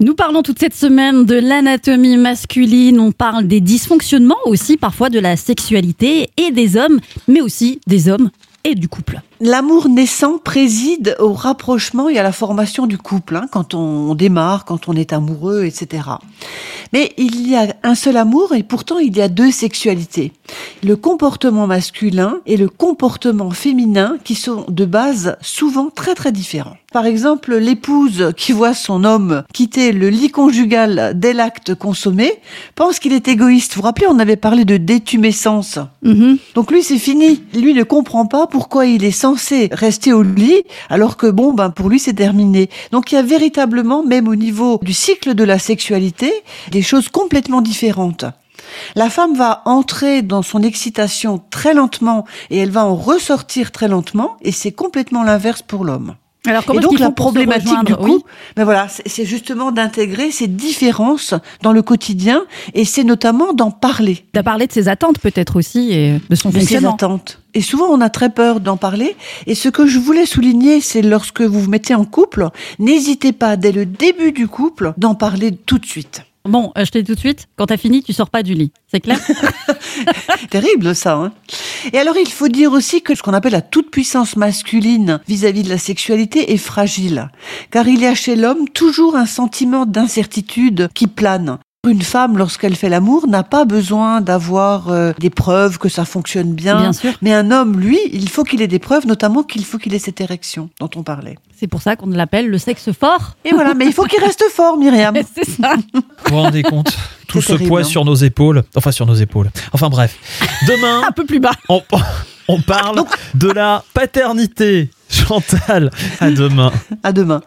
Nous parlons toute cette semaine de l'anatomie masculine, on parle des dysfonctionnements aussi, parfois de la sexualité et des hommes, mais aussi des hommes et du couple. L'amour naissant préside au rapprochement et à la formation du couple, hein, quand on démarre, quand on est amoureux, etc. Mais il y a un seul amour et pourtant il y a deux sexualités. Le comportement masculin et le comportement féminin qui sont de base souvent très très différents. Par exemple, l'épouse qui voit son homme quitter le lit conjugal dès l'acte consommé pense qu'il est égoïste. Vous vous rappelez, on avait parlé de détumescence. Mhm. Donc lui, c'est fini. Lui ne comprend pas pourquoi il est rester au lit alors que bon, ben pour lui, c'est terminé. Donc il y a véritablement, même au niveau du cycle de la sexualité, des choses complètement différentes. La femme va entrer dans son excitation très lentement et elle va en ressortir très lentement et c'est complètement l'inverse pour l'homme. Alors Et donc la problématique du coup, Oui. ben voilà, c'est justement d'intégrer ces différences dans le quotidien et c'est notamment d'en parler. As parlé de ses attentes peut-être aussi et de son de ses fonctionnement. attentes. Et souvent, on a très peur d'en parler. Et ce que je voulais souligner, c'est lorsque vous vous mettez en couple, n'hésitez pas, dès le début du couple, d'en parler tout de suite. Bon, euh, je te dis tout de suite, quand t'as fini, tu sors pas du lit. C'est clair? Terrible, ça. Hein Et alors, il faut dire aussi que ce qu'on appelle la toute-puissance masculine vis-à-vis de la sexualité est fragile. Car il y a chez l'homme toujours un sentiment d'incertitude qui plane. Une femme, lorsqu'elle fait l'amour, n'a pas besoin d'avoir euh, des preuves que ça fonctionne bien. Bien sûr. Mais un homme, lui, il faut qu'il ait des preuves, notamment qu'il faut qu'il ait cette érection dont on parlait. C'est pour ça qu'on l'appelle le sexe fort. Et voilà, mais il faut qu'il reste fort, Myriam. C'est ça. Vous vous rendez compte? Tout ce terrible, poids hein. sur nos épaules. Enfin, sur nos épaules. Enfin, bref. Demain, Un peu plus bas. on, on parle de la paternité. Chantal, à demain. À demain.